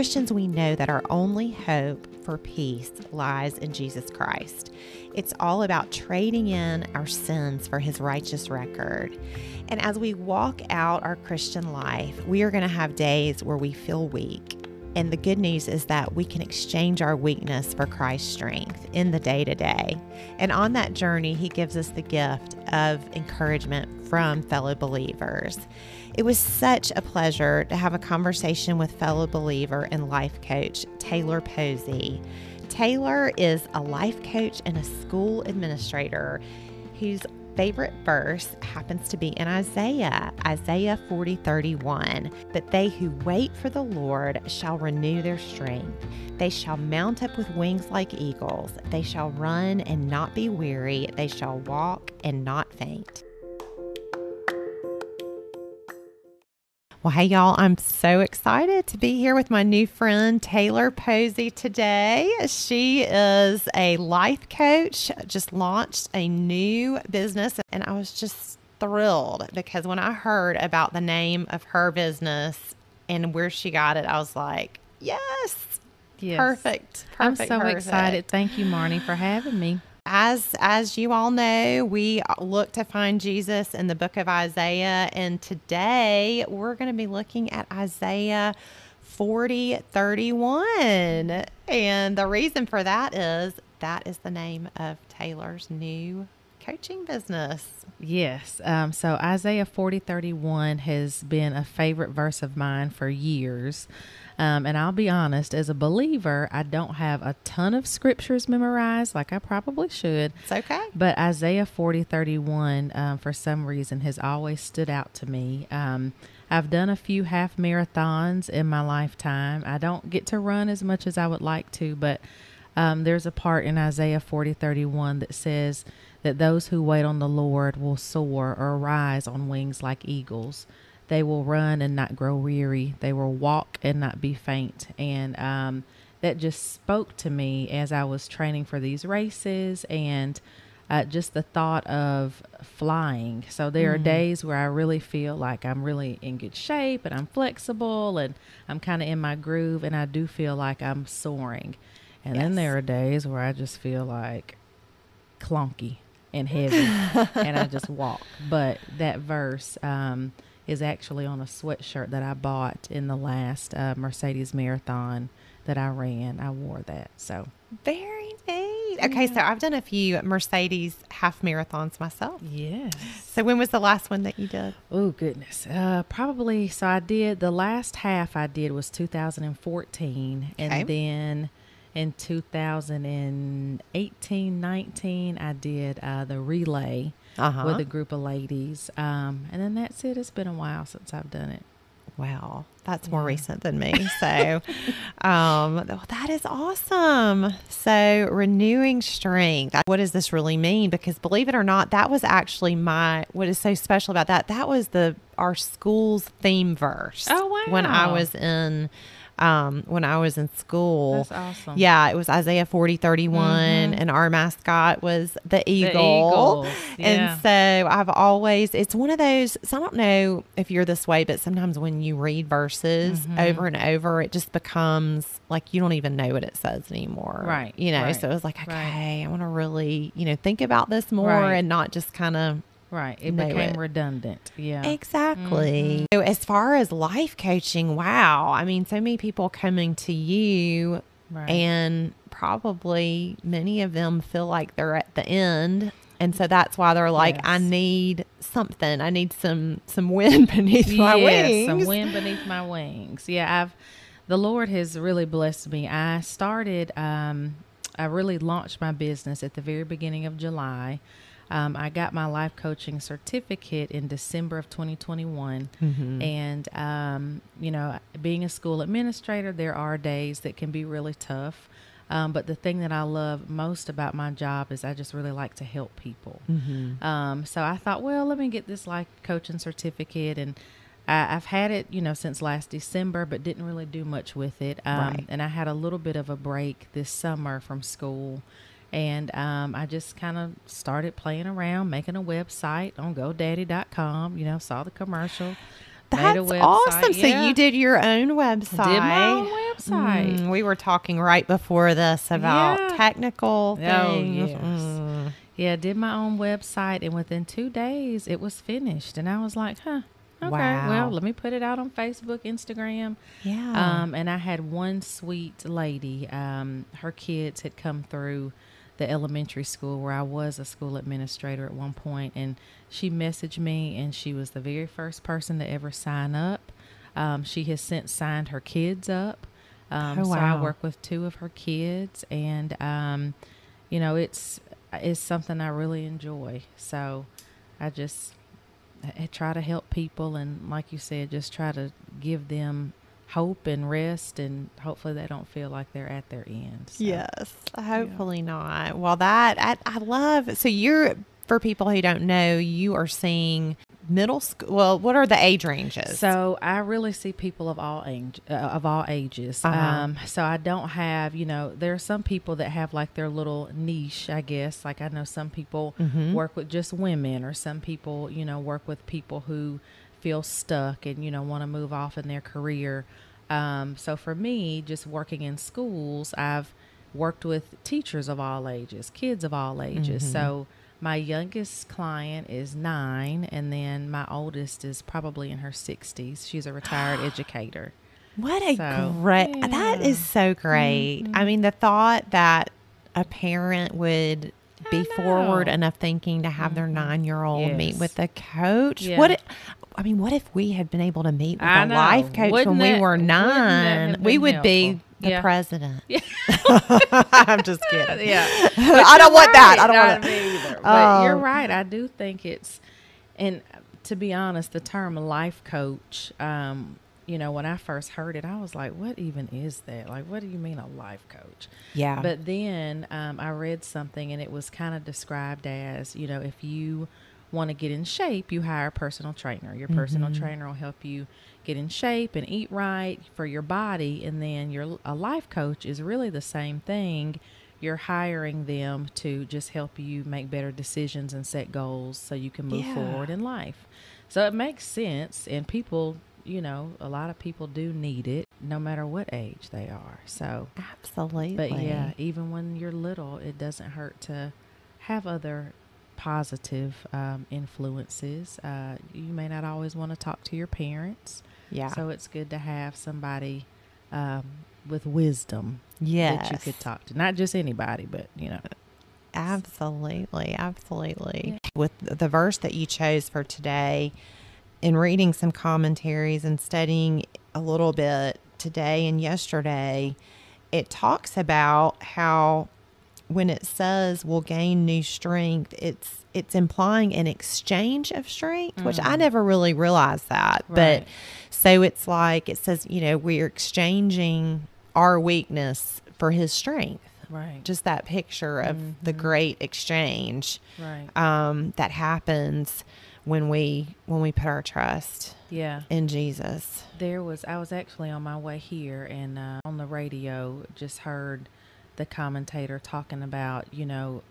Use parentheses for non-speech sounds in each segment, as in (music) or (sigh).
Christians, we know that our only hope for peace lies in Jesus Christ. It's all about trading in our sins for his righteous record. And as we walk out our Christian life, we are going to have days where we feel weak. And the good news is that we can exchange our weakness for Christ's strength in the day to day. And on that journey, He gives us the gift of encouragement from fellow believers. It was such a pleasure to have a conversation with fellow believer and life coach Taylor Posey. Taylor is a life coach and a school administrator whose favorite verse happens to be in Isaiah, Isaiah 40 31. But they who wait for the Lord shall renew their strength. They shall mount up with wings like eagles. They shall run and not be weary. They shall walk and not faint. Well, hey, y'all, I'm so excited to be here with my new friend, Taylor Posey, today. She is a life coach, just launched a new business, and I was just thrilled because when I heard about the name of her business and where she got it, I was like, yes, yes. perfect. perfect I'm so perfect. excited. Thank you, Marnie, for having me as as you all know, we look to find Jesus in the book of Isaiah, and today we're going to be looking at Isaiah 40 31. And the reason for that is that is the name of Taylor's new coaching business. Yes. Um, so Isaiah 40 31 has been a favorite verse of mine for years. Um, and I'll be honest, as a believer, I don't have a ton of scriptures memorized like I probably should. It's okay. But Isaiah 40 31, um, for some reason, has always stood out to me. Um, I've done a few half marathons in my lifetime. I don't get to run as much as I would like to, but um, there's a part in Isaiah 40 31 that says that those who wait on the Lord will soar or rise on wings like eagles. They will run and not grow weary. They will walk and not be faint. And um, that just spoke to me as I was training for these races and uh, just the thought of flying. So there mm-hmm. are days where I really feel like I'm really in good shape and I'm flexible and I'm kind of in my groove and I do feel like I'm soaring. And yes. then there are days where I just feel like clunky and heavy and I just walk. But that verse, um, is actually on a sweatshirt that I bought in the last uh, Mercedes marathon that I ran. I wore that. So very neat. Okay, yeah. so I've done a few Mercedes half marathons myself. Yes. So when was the last one that you did? Oh goodness, uh, probably. So I did the last half I did was 2014, okay. and then in 2018 19 i did uh, the relay uh-huh. with a group of ladies. Um, and then that's it. It's been a while since I've done it. Wow, that's yeah. more recent than me. (laughs) So, um, that is awesome. So, renewing strength. What does this really mean? Because believe it or not, that was actually my. What is so special about that? That was the our school's theme verse. Oh wow! When I was in um, when I was in school. That's awesome. Yeah, it was Isaiah 40, 31, mm-hmm. and our mascot was the eagle. The yeah. And so I've always, it's one of those, so I don't know if you're this way, but sometimes when you read verses mm-hmm. over and over, it just becomes like you don't even know what it says anymore. Right. You know, right. so it was like, okay, right. I want to really, you know, think about this more right. and not just kind of Right. It became it. redundant. Yeah. Exactly. Mm-hmm. So as far as life coaching, wow. I mean, so many people coming to you right. and probably many of them feel like they're at the end. And so that's why they're like, yes. I need something. I need some some wind (laughs) beneath my wings. Some wind beneath my wings. Yeah, I've the Lord has really blessed me. I started um I really launched my business at the very beginning of July. Um, I got my life coaching certificate in December of 2021. Mm-hmm. And, um, you know, being a school administrator, there are days that can be really tough. Um, but the thing that I love most about my job is I just really like to help people. Mm-hmm. Um, so I thought, well, let me get this life coaching certificate. And I, have had it, you know, since last December, but didn't really do much with it. Um, right. And I had a little bit of a break this summer from school. And um, I just kind of started playing around, making a website on GoDaddy.com. You know, saw the commercial, That's awesome. So you did your own website. did my own website. Mm, we were talking right before this about Yeah. technical Oh, things. yes. Mm. Yeah, did my own website, and within two days, it was finished. And I was like, huh. Okay, Wow. well, let me put it out on Facebook, Instagram. Yeah. Um, and I had one sweet lady. Um, her kids had come through the elementary school where I was a school administrator at one point, and she messaged me, and she was the very first person to ever sign up. Um, she has since signed her kids up. Um, Oh, So I work with two of her kids, and um, you know, it's it's something I really enjoy. So I just I try to help people, and like you said, just try to give them hope and rest, and hopefully they don't feel like they're at their end. So, Yes, hopefully not. Well, that I, I love. So you're for people who don't know, you are seeing middle school. Well, what are the age ranges? So I really see people of all age, uh, of all ages. Uh-huh. Um, so I don't have, you know, there are some people that have like their little niche, I guess. Like I know some people Mhm. work with just women, or some people, you know, work with people who feel stuck and you know want to move off in their career. Um, so for me, just working in schools, I've worked with teachers of all ages, kids of all ages. Mhm. So my youngest client is nine, and then my oldest is probably in her 60s. She's a retired (gasps) educator. what a So, great. That yeah. is so great. I Mhm. mean, the thought that a parent would be forward enough thinking to have their Mhm. nine year old meet with a coach. Yeah. What? It, I mean, what if we had been able to meet with I a know. life coach Wouldn't when we were nine? We would be the Yeah. president. Yeah. (laughs) I'm just (laughs) kidding. Yeah. (laughs) I don't want that. I don't want Not that. me either. But you're Oh. right. I do think it's, and to be honest, the term life coach, um, you know, when I first heard it, I was like, what even is that? Like, what do you mean a life coach? Yeah. But then um, I read something and it was kind of described as, you know, if you want to get in shape, you hire a personal trainer. Your personal Mhm. trainer will help you get in shape and eat right for your body. And then your a life coach is really the same thing. You're hiring them to just help you make better decisions and set goals so you can move Yeah. forward in life. So it makes sense. And people, you know, a lot of people do need it no matter what age they are. So Absolutely. but yeah, even when you're little, it doesn't hurt to have other positive um, influences. Uh, you may not always want to talk to your parents, Yeah. so it's good to have somebody um, with wisdom yes. that you could talk to. Not just anybody, but you know. Absolutely. Absolutely. With the verse that you chose for today, in reading some commentaries and studying a little bit today and yesterday, it talks about how when it says we'll gain new strength, it's it's implying an exchange of strength, which I Mm. never really realized that. But so it's like it says, you know, we're exchanging our weakness for his strength Right. just that picture of the Mhm. great exchange Right. um, that happens when we when we put our trust Yeah. in Jesus. There was I was actually on my way here and uh, on the radio just heard the commentator talking about you know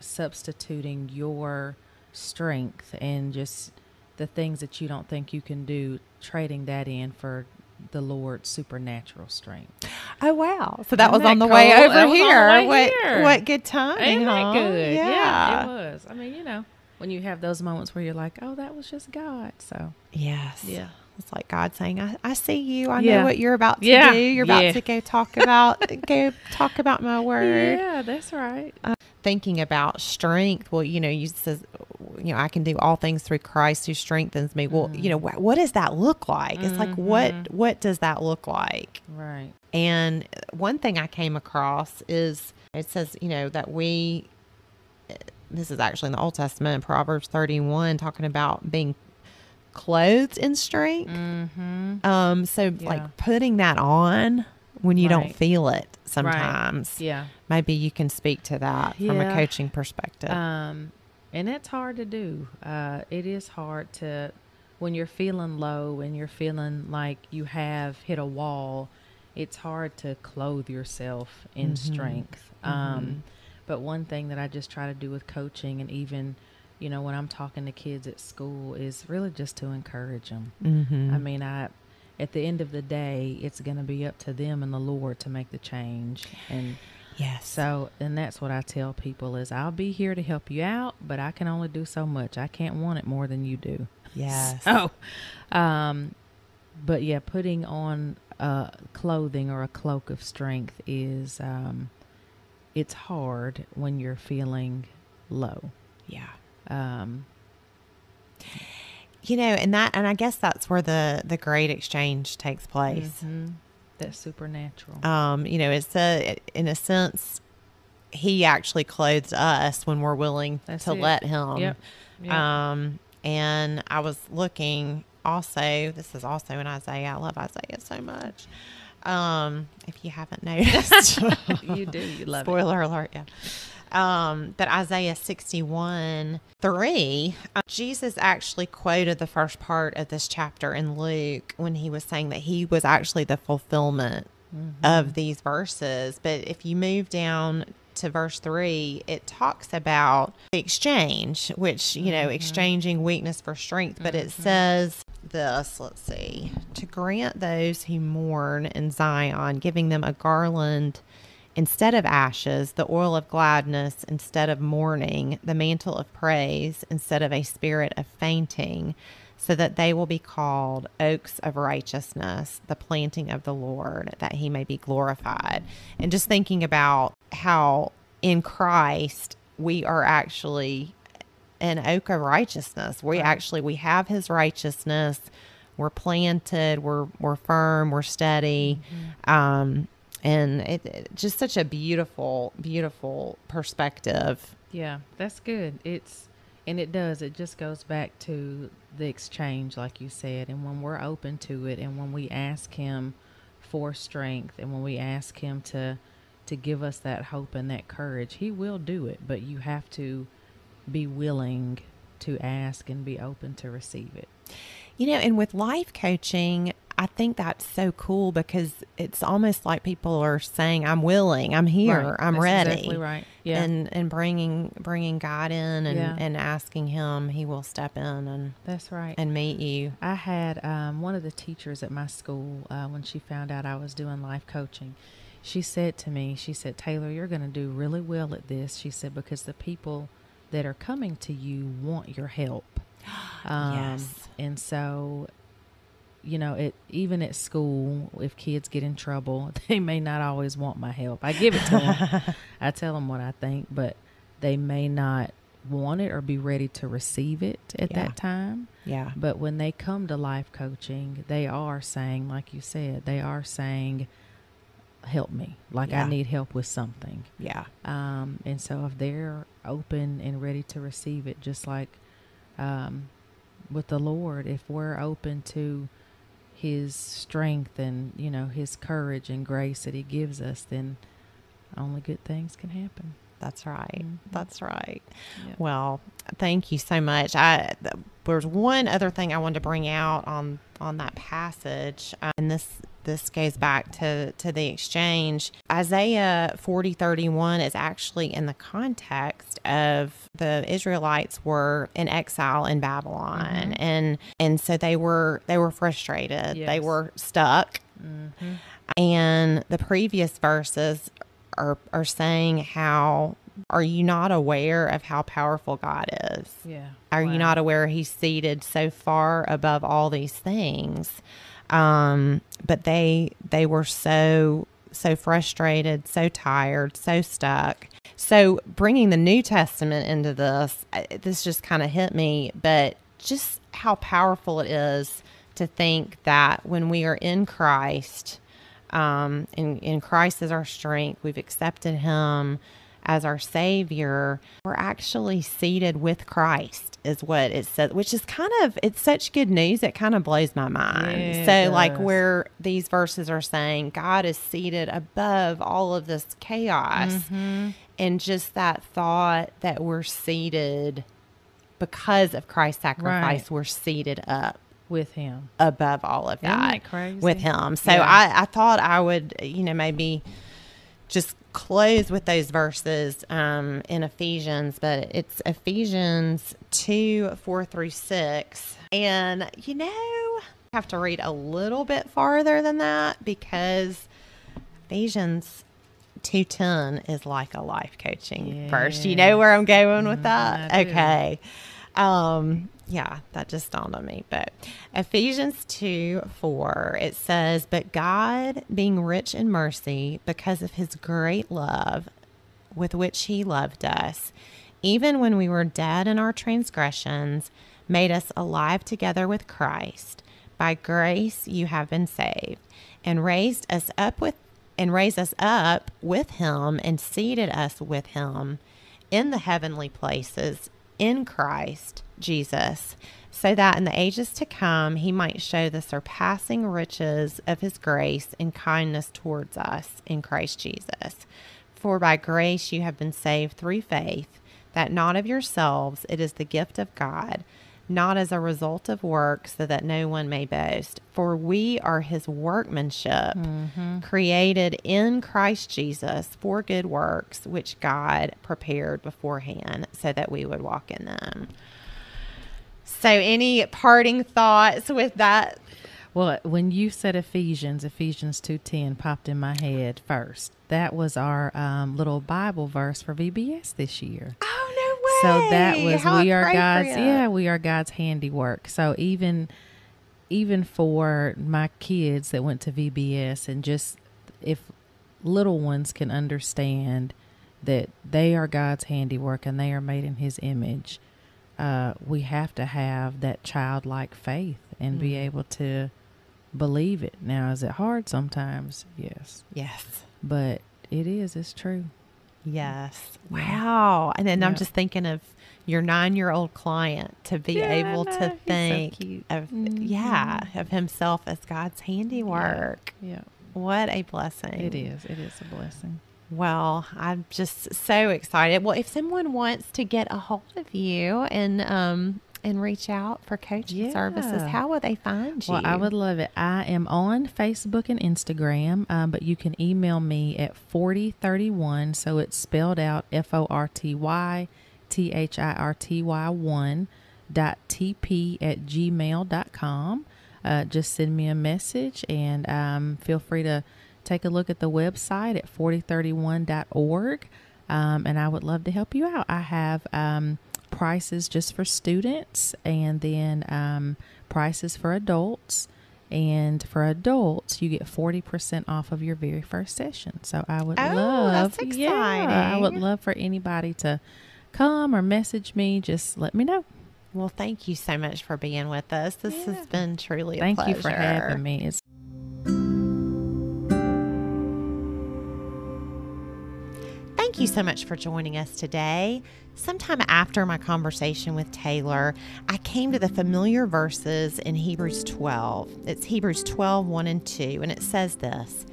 substituting your strength and just the things that you don't think you can do trading that in for the Lord's supernatural strength. Oh wow! So that Isn't was on that the cool? over That was on the here. way what here. what good timing? Ain't that huh? good? Yeah. it was. I mean, you know, when you have those moments where you're like, "Oh, that was just God." So, Yes. yeah. It's like God saying, "I, I see you. I Yeah. know what you're about to Yeah. do. You're about Yeah. to go talk about (laughs) go talk about my word." Yeah, that's right. Uh, thinking about strength well you know you says you know i can do all things through christ who strengthens me well you know mm. wh- what does that look like it's like what Mhm. what does that look like Right. and one thing i came across is it says you know that we uh, this is actually in the old testament proverbs 31 talking about being clothed in strength Mm-hmm. um so Yeah. like putting that on when you don't feel it sometimes Yeah. maybe you can speak to that from a coaching perspective Um, and it's hard to do. Uh, it is hard to when you're feeling low and you're feeling like you have hit a wall. It's hard to clothe yourself in Mhm. strength. Mhm. Um, but one thing that I just try to do with coaching and even, you know, when I'm talking to kids at school is really just to encourage them. Mm-hmm. I mean, I at the end of the day, it's going to be up to them and the Lord to make the change. And yes. so, and that's what I tell people is I'll be here to help you out, but I can only do so much. I can't want it more than you do. Yes. So, um, but yeah, putting on uh, clothing or a cloak of strength is um, it's hard when you're feeling low. Yeah. Um, You know, and that, and I guess that's where the the great exchange takes place. mhm. That's supernatural. Um, you know, it's a in a sense, he actually clothes us when we're willing That's to it. let him. Yep. Yep. Um, and I was looking also. This is also in Isaiah. I love Isaiah so much. Um, if you haven't (laughs) noticed, you do. You love it. Spoiler alert, yeah. Um, but Isaiah 61 3, uh, Jesus actually quoted the first part of this chapter in Luke when he was saying that he was actually the fulfillment of these verses. But if you move down to verse 3, it talks about the exchange, which, you know, exchanging weakness for strength. But it says this let's see to grant those who mourn in Zion, giving them a garland instead of ashes, the oil of gladness instead of mourning, the mantle of praise instead of a spirit of fainting, so that they will be called oaks of righteousness, the planting of the Lord, that he may be glorified. And just thinking about how in Christ we are actually an oak of righteousness. We actually we have his righteousness. We're planted, we're we're firm, we're steady. Um and it, it just such a beautiful beautiful perspective. Yeah, that's good. It's and it does. It just goes back to the exchange, like you said, and when we're open to it, and when we ask Him for strength, and when we ask Him to to give us that hope and that courage, He will do it. But you have to be willing to ask and be open to receive it. You know, and with life coaching, I think that's so cool because it's almost like people are saying, "I'm willing, I'm here, Right. I'm That's ready." Exactly right. Yeah. And and bringing bringing God in and Yeah. and asking Him, He will step in and that's right. and meet you. I had um, one of the teachers at my school uh, when she found out I was doing life coaching. She said to me, she said, Taylor, you're going to do really well at this. She said, because the people that are coming to you want your help. (gasps) Um, Yes. And so, you know, it even at school, if kids get in trouble, (laughs) they may not always want my help. I give it to them. (laughs) I tell them what I think, but they may not want it or be ready to receive it at Yeah. that time. Yeah. But when they come to life coaching, they are saying, like you said, they are saying, help me. Like Yeah. I need help with something. Yeah. Um, and so if they're open and ready to receive it, just like um, with the Lord, if we're open to his strength and, you know, his courage and grace that he gives us, then only good things can happen. That's right. Mhm. That's right. Yep. Well, thank you so much. I th- there's one other thing I wanted to bring out on on that passage, uh, and this this goes back to to the exchange. Isaiah forty thirty one is actually in the context of the Israelites were in exile in Babylon, Mhm. and and so they were they were frustrated. They were stuck. Mm-hmm. And the previous verses are are saying how are you not aware of how powerful God is? Yeah. Are you not aware he's seated so far above all these things? Um, but they they were so so frustrated, so tired, so stuck. So bringing the New Testament into this, this just kind of hit me. But just how powerful it is to think that when we are in Christ, um, and, in Christ is our strength, we've accepted Him as our Savior, we're actually seated with Christ, is what it says, which is kind of, it's such good news. It kind of blows my mind. Yeah, so, like, where these verses are saying God is seated above all of this chaos, Mm-hmm. and just that thought that we're seated because of Christ's sacrifice, Right. we're seated up With him. above all of Isn't that that crazy? with him. So Yeah. I, I thought I would, you know, maybe just close with those verses um, in Ephesians, but it's Ephesians 2 4 through 6. And, you know, I have to read a little bit farther than that because Ephesians 210 is like a life coaching verse. You know where I'm going with that? Mm, okay. Um, yeah, that just dawned on me. But Ephesians 2 4, it says, But God, being rich in mercy, because of his great love with which he loved us, even when we were dead in our transgressions, made us alive together with Christ. By grace you have been saved, and raised us up with and raised us up with him and seated us with him in the heavenly places in Christ Jesus, so that in the ages to come he might show the surpassing riches of his grace and kindness towards us in Christ Jesus. For by grace you have been saved through faith, that not of yourselves, it is the gift of God, not as a result of works, so that no one may boast. For we are his workmanship, created in Christ Jesus for good works, which God prepared beforehand so that we would walk in them. So, any parting thoughts with that? Well, when you said Ephesians, Ephesians 2.10 popped in my head first. That was our um, little Bible verse for VBS this year. Oh. So that was How we are God's yeah, we are God's handiwork. So even even for my kids that went to VBS and just if little ones can understand that they are God's handiwork and they are made in his image, uh, we have to have that childlike faith and be Mm. able to believe it. Now, is it hard sometimes? Yes. Yes. But it is, it's true. Yes. Wow. And then I'm just thinking of your nine year old client to be Yeah, able to so think cute. of, Mhm. yeah, of himself as God's handiwork. Yeah. What a blessing. It is. It is a blessing. Well, I'm just so excited. Well, if someone wants to get a hold of you and, um, and reach out for coaching services, how will they find you? Well, I would love it. I am on Facebook and Instagram, um, but you can email me at 4031. So it's spelled out F O R T Y T H I R T Y 1 dot TP at gmail dot com. Uh, just send me a message and um, feel free to take a look at the website at 4031.org. Um, and I would love to help you out. I have um, prices just for students and then um, prices for adults. And for adults, you get 40% off of your very first session. So I would Oh, love, that's yeah, I would love for anybody to come or message me. Just let me know. Well, thank you so much for being with us. This Yeah. has been truly a Thank you for having me. It's Thank you so much for joining us today. Sometime after my conversation with Taylor, I came to the familiar verses in Hebrews 12. It's Hebrews 12, 1 and 2, and it says this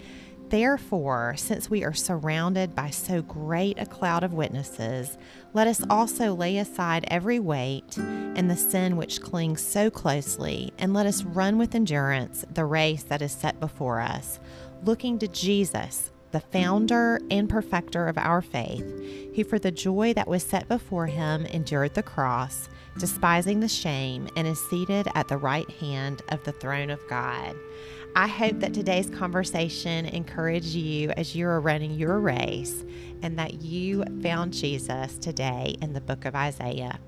Therefore, since we are surrounded by so great a cloud of witnesses, let us also lay aside every weight and the sin which clings so closely, and let us run with endurance the race that is set before us, looking to Jesus the founder and perfecter of our faith, who for the joy that was set before him endured the cross, despising the shame, and is seated at the right hand of the throne of God. I hope that today's conversation encouraged you as you are running your race and that you found Jesus today in the book of Isaiah.